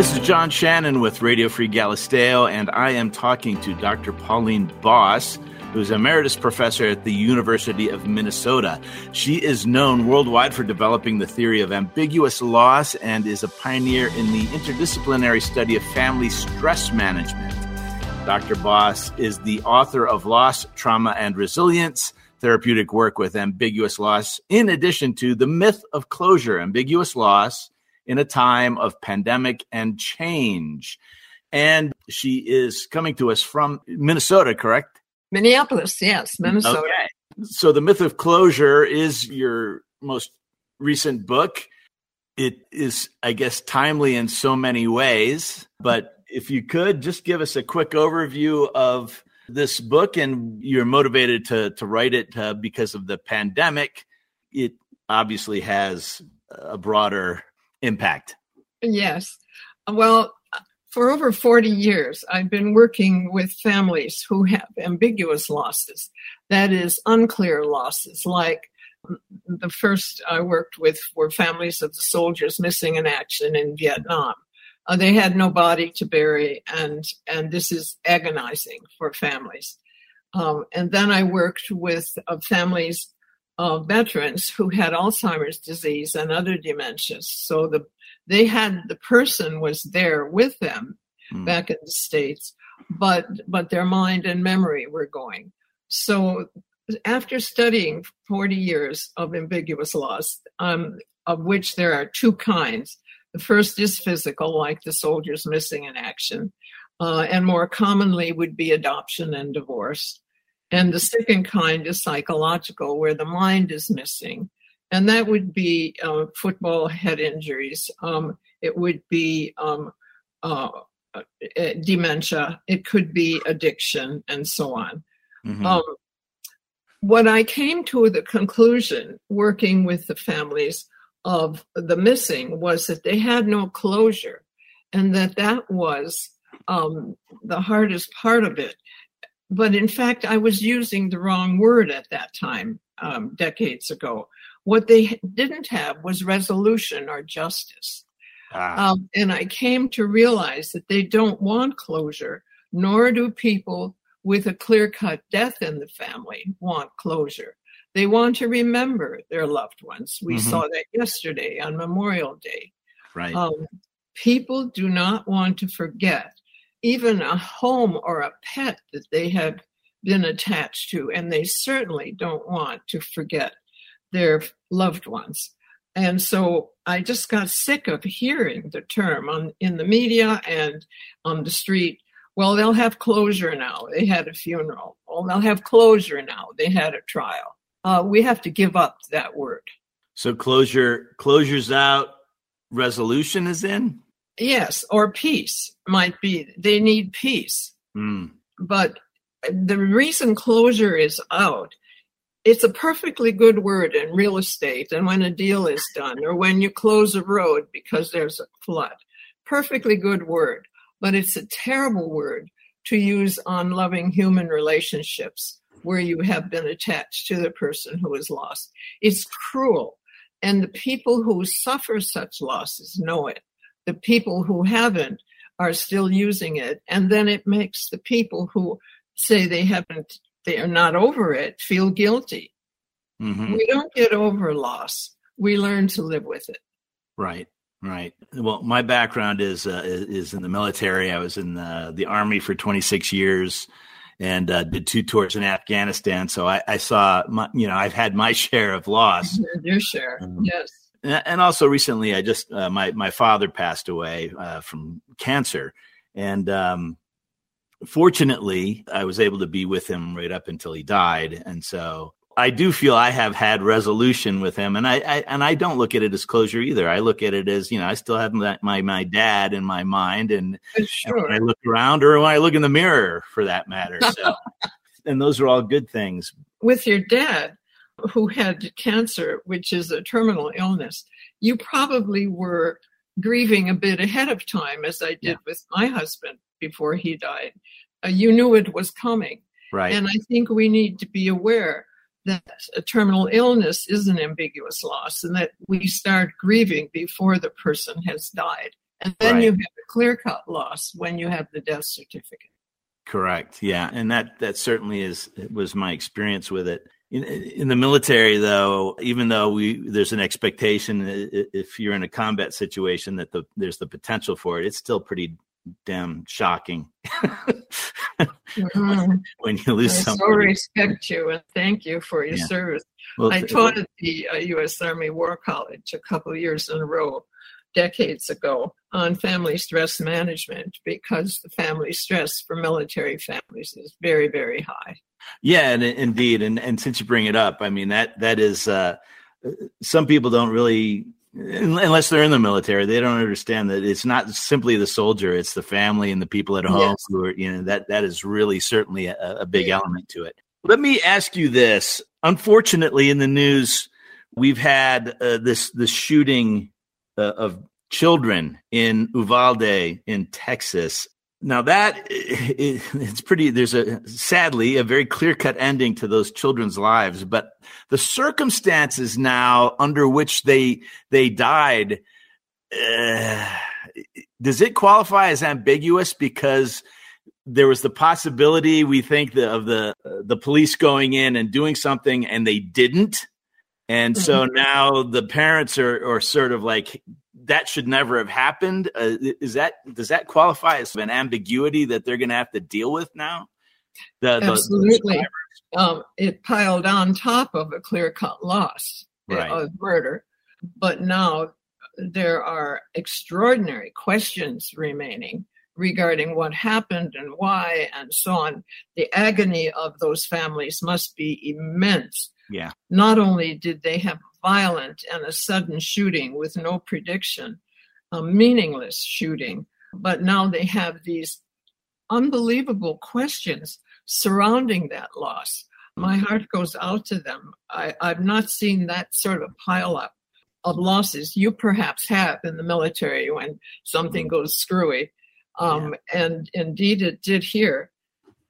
This is John Shannon with Radio Free Galisteo, and I am talking to Dr. Pauline Boss, who's emeritus professor at the University of Minnesota. She is known worldwide for developing the theory of ambiguous loss and is a pioneer in the interdisciplinary study of family stress management. Dr. Boss is the author of Loss, Trauma, and Resilience therapeutic work with ambiguous loss, in addition to the myth of closure, ambiguous loss in a time of pandemic and change. And she is coming to us from Minnesota, correct? Minneapolis, yes, Minnesota. Okay. So, The Myth of Closure is your most recent book. It is, I guess, timely in so many ways. But if you could just give us a quick overview of this book and you're motivated to, to write it uh, because of the pandemic, it obviously has a broader impact. Yes. Well, for over 40 years, I've been working with families who have ambiguous losses, that is, unclear losses, like the first I worked with were families of the soldiers missing in action in Vietnam. Uh, they had no body to bury, and and this is agonizing for families. Um, and then I worked with uh, families of veterans who had Alzheimer's disease and other dementias. So the they had the person was there with them mm. back in the states, but but their mind and memory were going. So after studying 40 years of ambiguous loss, um, of which there are two kinds. The first is physical, like the soldiers missing in action, uh, and more commonly would be adoption and divorce. And the second kind is psychological, where the mind is missing. And that would be uh, football head injuries. Um, it would be um, uh, uh dementia. It could be addiction, and so on. Mm-hmm. Um, what I came to the conclusion, working with the families of the missing, was that they had no closure, and that that was um, the hardest part of it but in fact, I was using the wrong word at that time, um, decades ago. What they didn't have was resolution or justice. Ah. Um, and I came to realize that they don't want closure, nor do people with a clear cut death in the family want closure. They want to remember their loved ones. We mm-hmm. saw that yesterday on Memorial Day. Right. Um, people do not want to forget even a home or a pet that they have been attached to, and they certainly don't want to forget their loved ones. And so I just got sick of hearing the term on in the media and on the street. Well, they'll have closure now. They had a funeral. Well, they'll have closure now. They had a trial. Uh, we have to give up that word. So closure, closure's out. Resolution is in. Yes, or peace might be. They need peace. Mm. But the reason closure is out, it's a perfectly good word in real estate and when a deal is done or when you close a road because there's a flood. Perfectly good word, but it's a terrible word to use on loving human relationships where you have been attached to the person who is lost. It's cruel. And the people who suffer such losses know it the people who haven't are still using it. And then it makes the people who say they haven't, they are not over it, feel guilty. Mm-hmm. We don't get over loss. We learn to live with it. Right. Right. Well, my background is uh, is in the military. I was in the, the army for 26 years and uh, did two tours in Afghanistan. So I, I, saw, my, you know, I've had my share of loss. Your share, um, yes and also recently i just uh, my my father passed away uh, from cancer. And um, fortunately i was able to be with him right up until he died. And so i do feel i have had resolution with him. And i, I and i don't look at it as closure either. I look at it as you know i still have my my, my dad in my mind. And, sure. and when i look around or when i look in the mirror for that matter. So and those are all good things. With your dad who had cancer, which is a terminal illness, you probably were grieving a bit ahead of time, as I did yeah. with my husband before he died. Uh, you knew it was coming. Right. And I think we need to be aware that a terminal illness is an ambiguous loss and that we start grieving before the person has died. And then Right. you have a clear cut loss when you have the death certificate. loss when you have the death certificate. Correct. Yeah, and that that certainly is was my experience with it. In, in the military, though, even though we there's an expectation if you're in a combat situation that the there's the potential for it, it's still pretty damn shocking Mhm. when you I lose so respect you and thank you for your Yeah. service. Well, I taught at the uh, U.S. Army War College a couple of years in a row, decades ago, on family stress management because the family stress for military families is very, very high. Yeah, and indeed, and and since you bring it up, I mean that that is uh, some people don't really unless they're in the military, they don't understand that it's not simply the soldier; it's the family and the people at home Yes. who are you know that that is really certainly a, a big Yeah. element to it. Let me ask you this: Unfortunately, in the news, we've had uh, this this shooting uh, of children in Uvalde in Texas. Now that it, it's pretty. There's a sadly a very clear cut ending to those children's lives, but the circumstances now under which they they died. Uh, does it qualify as ambiguous because there was the possibility we think the, of the the police going in and doing something and they didn't and so now the parents are, are sort of like that should never have happened. Uh, is that does that qualify as an ambiguity that they're going to have to deal with now? The, the- the Absolutely. Um, it piled on top of a clear cut loss uh, Right. of murder. But now there are extraordinary questions remaining regarding what happened and why and so on. The agony of those families must be immense. Yeah. Not only did they have violent and a sudden shooting with no prediction, a meaningless shooting, but now they have these unbelievable questions surrounding that loss. My heart goes out to them. I, I've not seen that sort of pile up of losses. You perhaps have in the military when something goes screwy. Um, And indeed, it did here.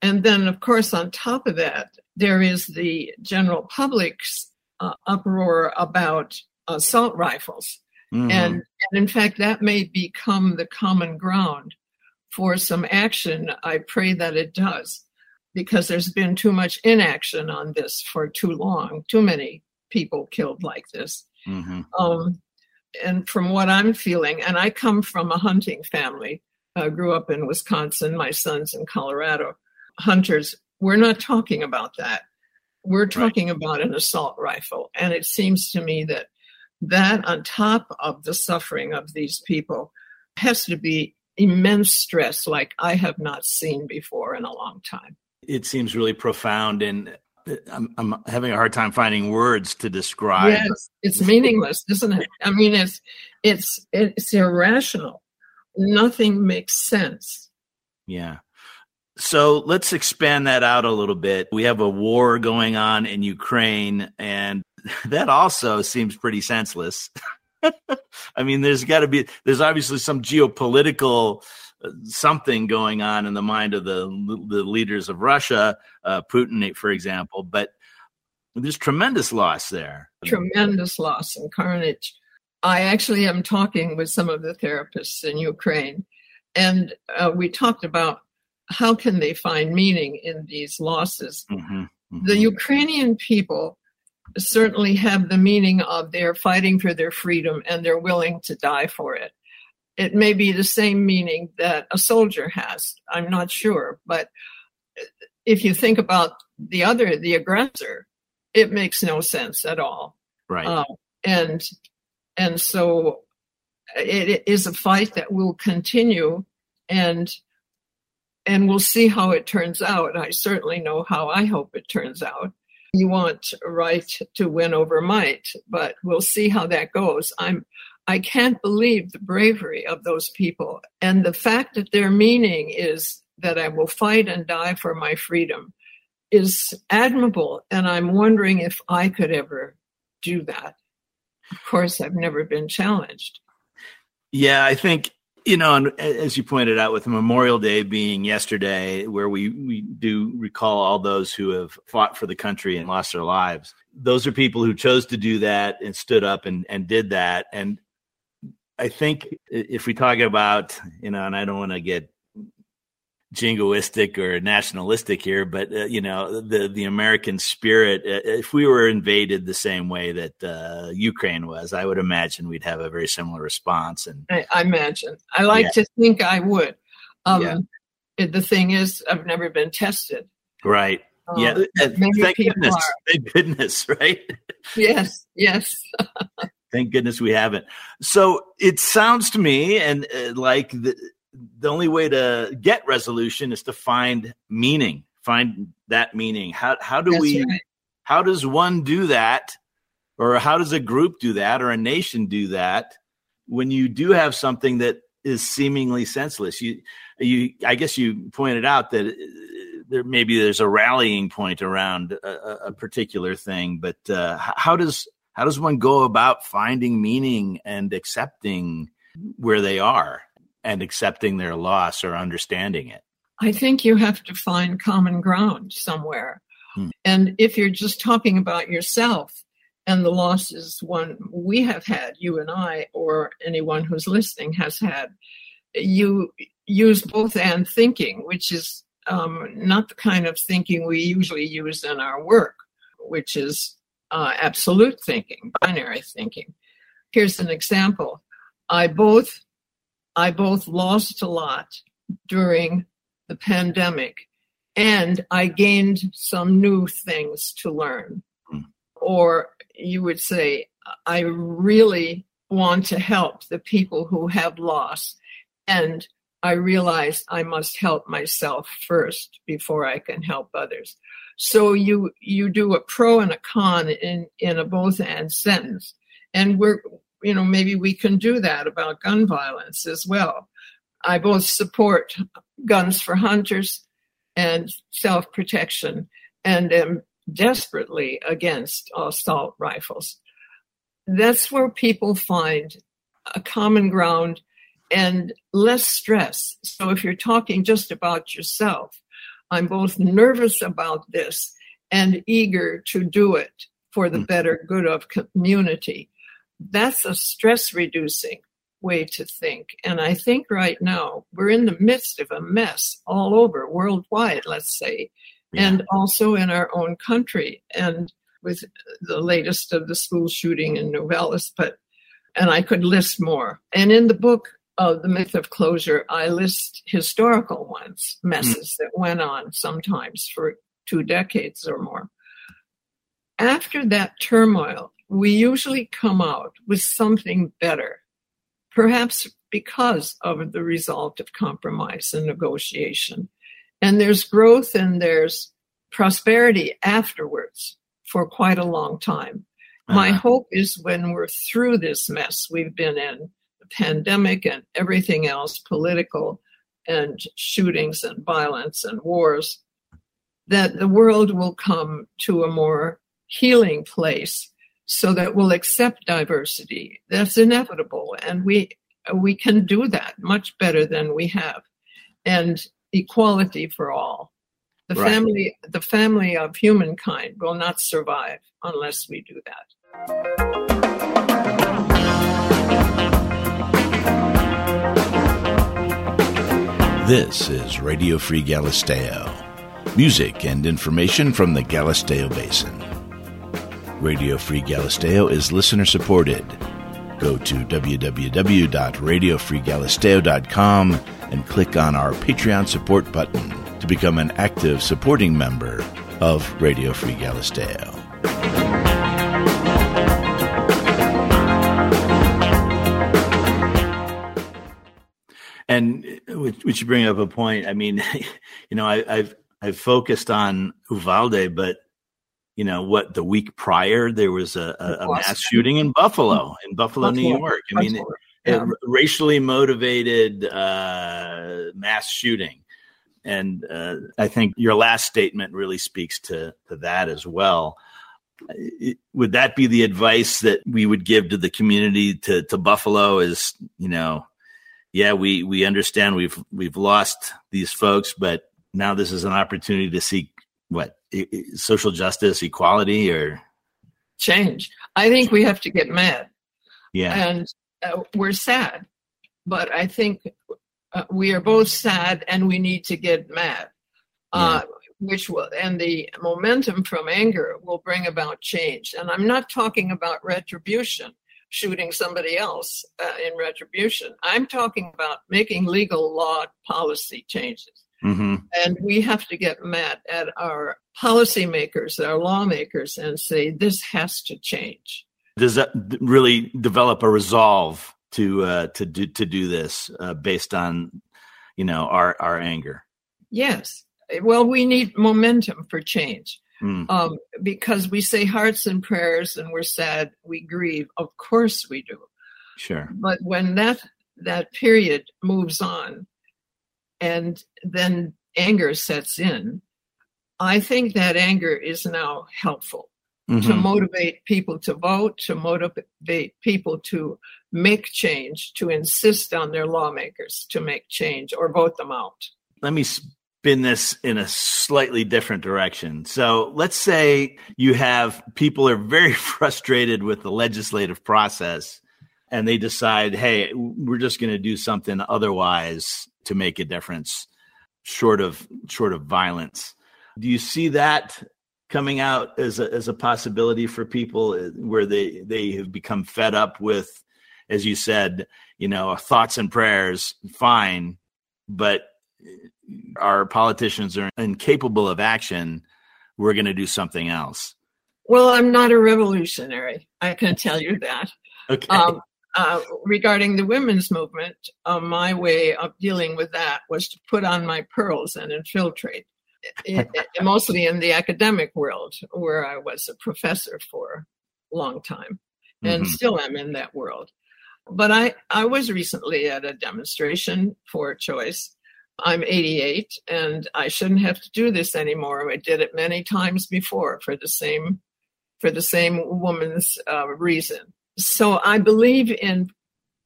And then, of course, on top of that, there is the general public's uh, uproar about assault rifles. Mhm. And, and in fact, that may become the common ground for some action. I pray that it does, because there's been too much inaction on this for too long, too many people killed like this. Mhm. Um, and from what I'm feeling, and I come from a hunting family, uh, grew up in Wisconsin, my son's in Colorado, hunters, we're not talking about that. We're talking about an assault rifle. And it seems to me that that, on top of the suffering of these people, has to be immense stress like I have not seen before in a long time. it seems really profound, and uh, I'm, I'm having a hard time finding words to describe. Yes, it's meaningless, isn't it? I mean, it's it's it's irrational. Nothing makes sense. Yeah. So let's expand that out a little bit. We have a war going on in Ukraine, and that also seems pretty senseless. I mean, there's got to be, there's obviously some geopolitical uh, something going on in the mind of the the leaders of Russia, uh, Putin, for example. But there's tremendous loss there. Tremendous loss and carnage. I actually am talking with some of the therapists in Ukraine, and uh, we talked about how can they find meaning in these losses. Mhm, mhm. The Ukrainian people certainly have the meaning of they're fighting for their freedom and they're willing to die for it. It may be the same meaning that a soldier has. I'm not sure. But if you think about the other, the aggressor, it makes no sense at all. right. Uh, and and so it, it is a fight that will continue and and we'll see how it turns out. I certainly know how I hope it turns out. You want right to win over might, but we'll see how that goes. I'm I can't believe the bravery of those people and the fact that their meaning is that I will fight and die for my freedom is admirable and I'm wondering if I could ever do that. Of course, I've never been challenged. Yeah, I think you know, and as you pointed out, with Memorial Day being yesterday, where we we do recall all those who have fought for the country and lost their lives. Those are people who chose to do that and stood up and and did that. And I think if we talk about, you know, and I don't want to get jingoistic or nationalistic here, but uh, you know the the American spirit. Uh, if we were invaded the same way that uh, Ukraine was, I would imagine we'd have a very similar response. And I, I imagine, I like yeah. to think I would. Um, yeah. it, the thing is, I've never been tested. Right. Um, yeah. Thank goodness. Are. Thank goodness. Right. yes. Yes. Thank goodness we haven't. So it sounds to me and uh, like the the only way to get resolution is to find meaning, find that meaning. How how do That's we right. how does one do that? Or how does a group do that or a nation do that when you do have something that is seemingly senseless? You you I guess you pointed out that uh, there maybe there's a rallying point around a, a particular thing, but uh, how does how does one go about finding meaning and accepting where they are? And accepting their loss or understanding it? I think you have to find common ground somewhere. Hmm. And if you're just talking about yourself and the losses one we have had, you and I, or anyone who's listening has had, you use both and thinking, which is um, not the kind of thinking we usually use in our work, which is uh, absolute thinking, binary thinking. Here's an example. I both I both lost a lot during the pandemic and I gained some new things to learn. Mm. Or you would say, I really want to help the people who have lost. And I realized I must help myself first before I can help others. So you you do a pro and a con in in a both and sentence, and we're you know, maybe we can do that about gun violence as well. I both support guns for hunters and self protection and am desperately against assault rifles. That's where people find a common ground and less stress. So if you're talking just about yourself, I'm both nervous about this and eager to do it for the hmm. better good of community that's a stress reducing way to think. And I think right now we're in the midst of a mess all over worldwide, let's say, yeah. and also in our own country. And with the latest of the school shooting in Nogales, but and I could list more. And in the book of the myth of closure, I list historical ones, messes mm. that went on sometimes for two decades or more. After that turmoil, we usually come out with something better, perhaps because of the result of compromise and negotiation. And there's growth and there's prosperity afterwards for quite a long time. Uh-huh. My hope is when we're through this mess we've been in, the pandemic and everything else, political and shootings and violence and wars, that the world will come to a more healing place so that we'll accept diversity. That's inevitable, and we we can do that much better than we have, and equality for all. The right. family, the family of humankind, will not survive unless we do that. This is Radio Free Galisteo. Music and information from the Galisteo Basin. Radio Free Galisteo is listener supported. Go to www.radiofreegalisteo.com and click on our Patreon support button to become an active supporting member of Radio Free Galisteo. And which you bring up a point. I mean, you know, I, have I've focused on Uvalde, but you know what the week prior there was a, a, a mass shooting in buffalo in buffalo, buffalo. new york. I mean yeah. racially motivated uh, mass shooting. And uh, i think your last statement really speaks to, to that as well. It, would that be the advice that we would give to the community to, to buffalo is you know yeah we we understand we've we've lost these folks but now this is an opportunity to seek what social justice, equality, or change. I think we have to get mad. Yeah. And uh, we're sad, but I think uh, we are both sad and we need to get mad. Uh, which will and the momentum from anger will bring about change and i'm not talking about retribution shooting somebody else uh, in retribution i'm talking about making legal law policy changes mm-hmm. and we have to get mad at our policymakers our lawmakers and say this has to change does that really develop a resolve to uh, to do to do this uh, based on you know our our anger yes well, we need momentum for change. Mm. Um, because we say hearts and prayers and we're sad, we grieve. Of course we do. Sure. But when that that period moves on and then anger sets in, I think that anger is now helpful mm-hmm. to motivate people to vote, to motivate people to make change, to insist on their lawmakers to make change or vote them out. Let me spin this in a slightly different direction. So let's say you have people are very frustrated with the legislative process and they decide, hey, we're just going to do something otherwise to make a difference, short of short of violence. Do you see that coming out as a, as a possibility for people uh, where they they have become fed up with, as you said, you know, thoughts and prayers, fine, but our politicians are incapable of action, we're going to do something else. Well, I'm not a revolutionary. I can tell you that. Okay. Um, uh, regarding the women's movement, uh, my way of dealing with that was to put on my pearls and infiltrate, it, it, mostly in the academic world, where I was a professor for a long time and mm-hmm. still am in that world. But I, I was recently at a demonstration for choice I'm 88 and I shouldn't have to do this anymore. I did it many times before for the same for the same woman's uh, reason. So I believe in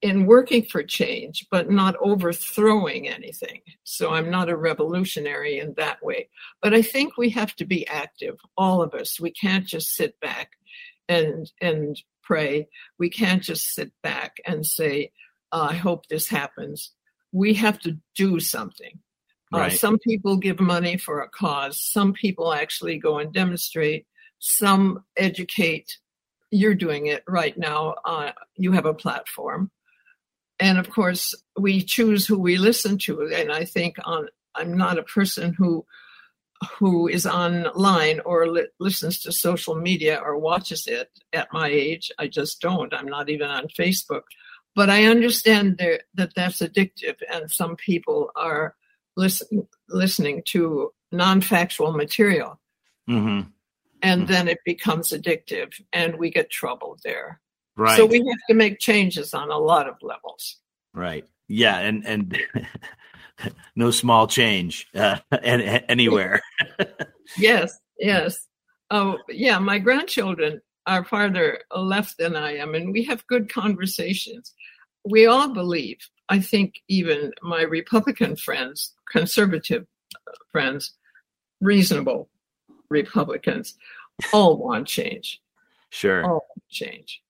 in working for change, but not overthrowing anything. So I'm not a revolutionary in that way. But I think we have to be active, all of us. We can't just sit back and and pray. We can't just sit back and say, uh, "I hope this happens." we have to do something. Uh, right. Uh, some people give money for a cause. Some people actually go and demonstrate. Some educate. You're doing it right now. Uh, you have a platform. And of course, we choose who we listen to. And I think on, I'm not a person who who is online or li- listens to social media or watches it at my age. I just don't. I'm not even on Facebook. But I understand there, that that's addictive, and some people are listen, listening to non factual material. Mm-hmm. And mm-hmm. then it becomes addictive, and we get trouble there. Right. So we have to make changes on a lot of levels. Right. Yeah. And, and, no small change uh, anywhere. yes, yes. Oh, yeah. My grandchildren are farther left than I am, and we have good conversations we all believe, I think even my Republican friends, conservative friends, reasonable Republicans, all want change. Sure. All want change.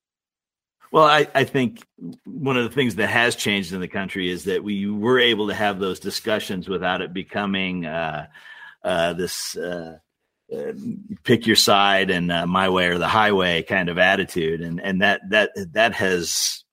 Well, I, I think one of the things that has changed in the country is that we were able to have those discussions without it becoming uh, uh, this uh, uh pick your side and uh, my way or the highway kind of attitude, and and that that that has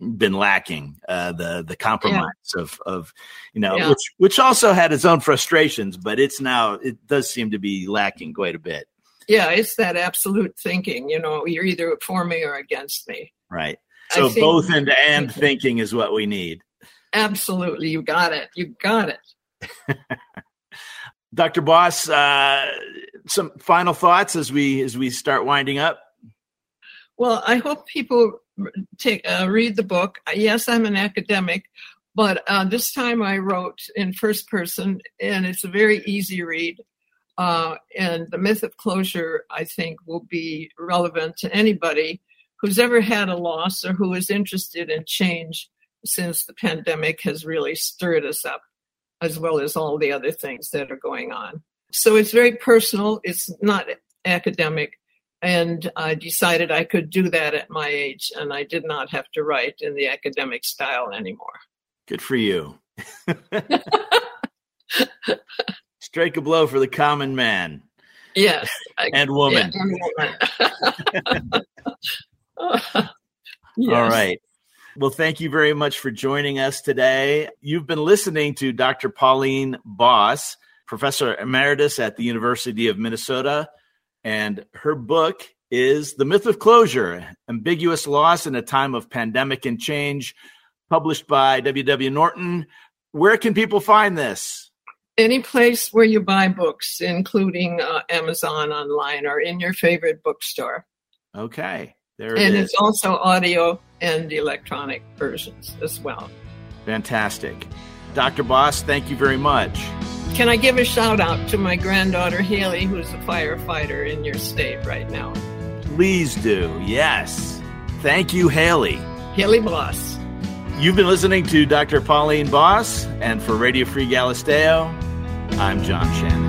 been lacking uh, the the compromise yeah. of of you know yeah. which which also had its own frustrations but it's now it does seem to be lacking quite a bit. Yeah it's that absolute thinking you know you're either for me or against me. Right. So think, both and and thinking is what we need. Absolutely you got it you got it. Dr boss uh, some final thoughts as we as we start winding up? Well i hope people take uh, read the book. Yes, I'm an academic, but uh, this time I wrote in first person, and it's a very easy read. Uh, and the myth of closure, I think, will be relevant to anybody who's ever had a loss or who is interested in change since the pandemic has really stirred us up, as well as all the other things that are going on. So it's very personal. It's not academic And I decided I could do that at my age, and I did not have to write in the academic style anymore. Good for you. Strike a blow for the common man. Yes. and woman. Yeah, and woman. yes. All right. Well, thank you very much for joining us today. You've been listening to Dr. Pauline Boss, professor emeritus at the University of Minnesota, and her book is The Myth of Closure Ambiguous Loss in a Time of Pandemic and Change, published by W.W. Norton. Where can people find this? Any place where you buy books, including uh, Amazon online or in your favorite bookstore. Okay. There it and is. it's also audio and electronic versions as well. Fantastic. Dr. Boss, thank you very much. Can I give a shout out to my granddaughter Haley, who's a firefighter in your state right now? Please do. Yes. Thank you, Haley. Haley Boss. You've been listening to Dr. Pauline Boss, and for Radio Free Galisteo, I'm John Shannon.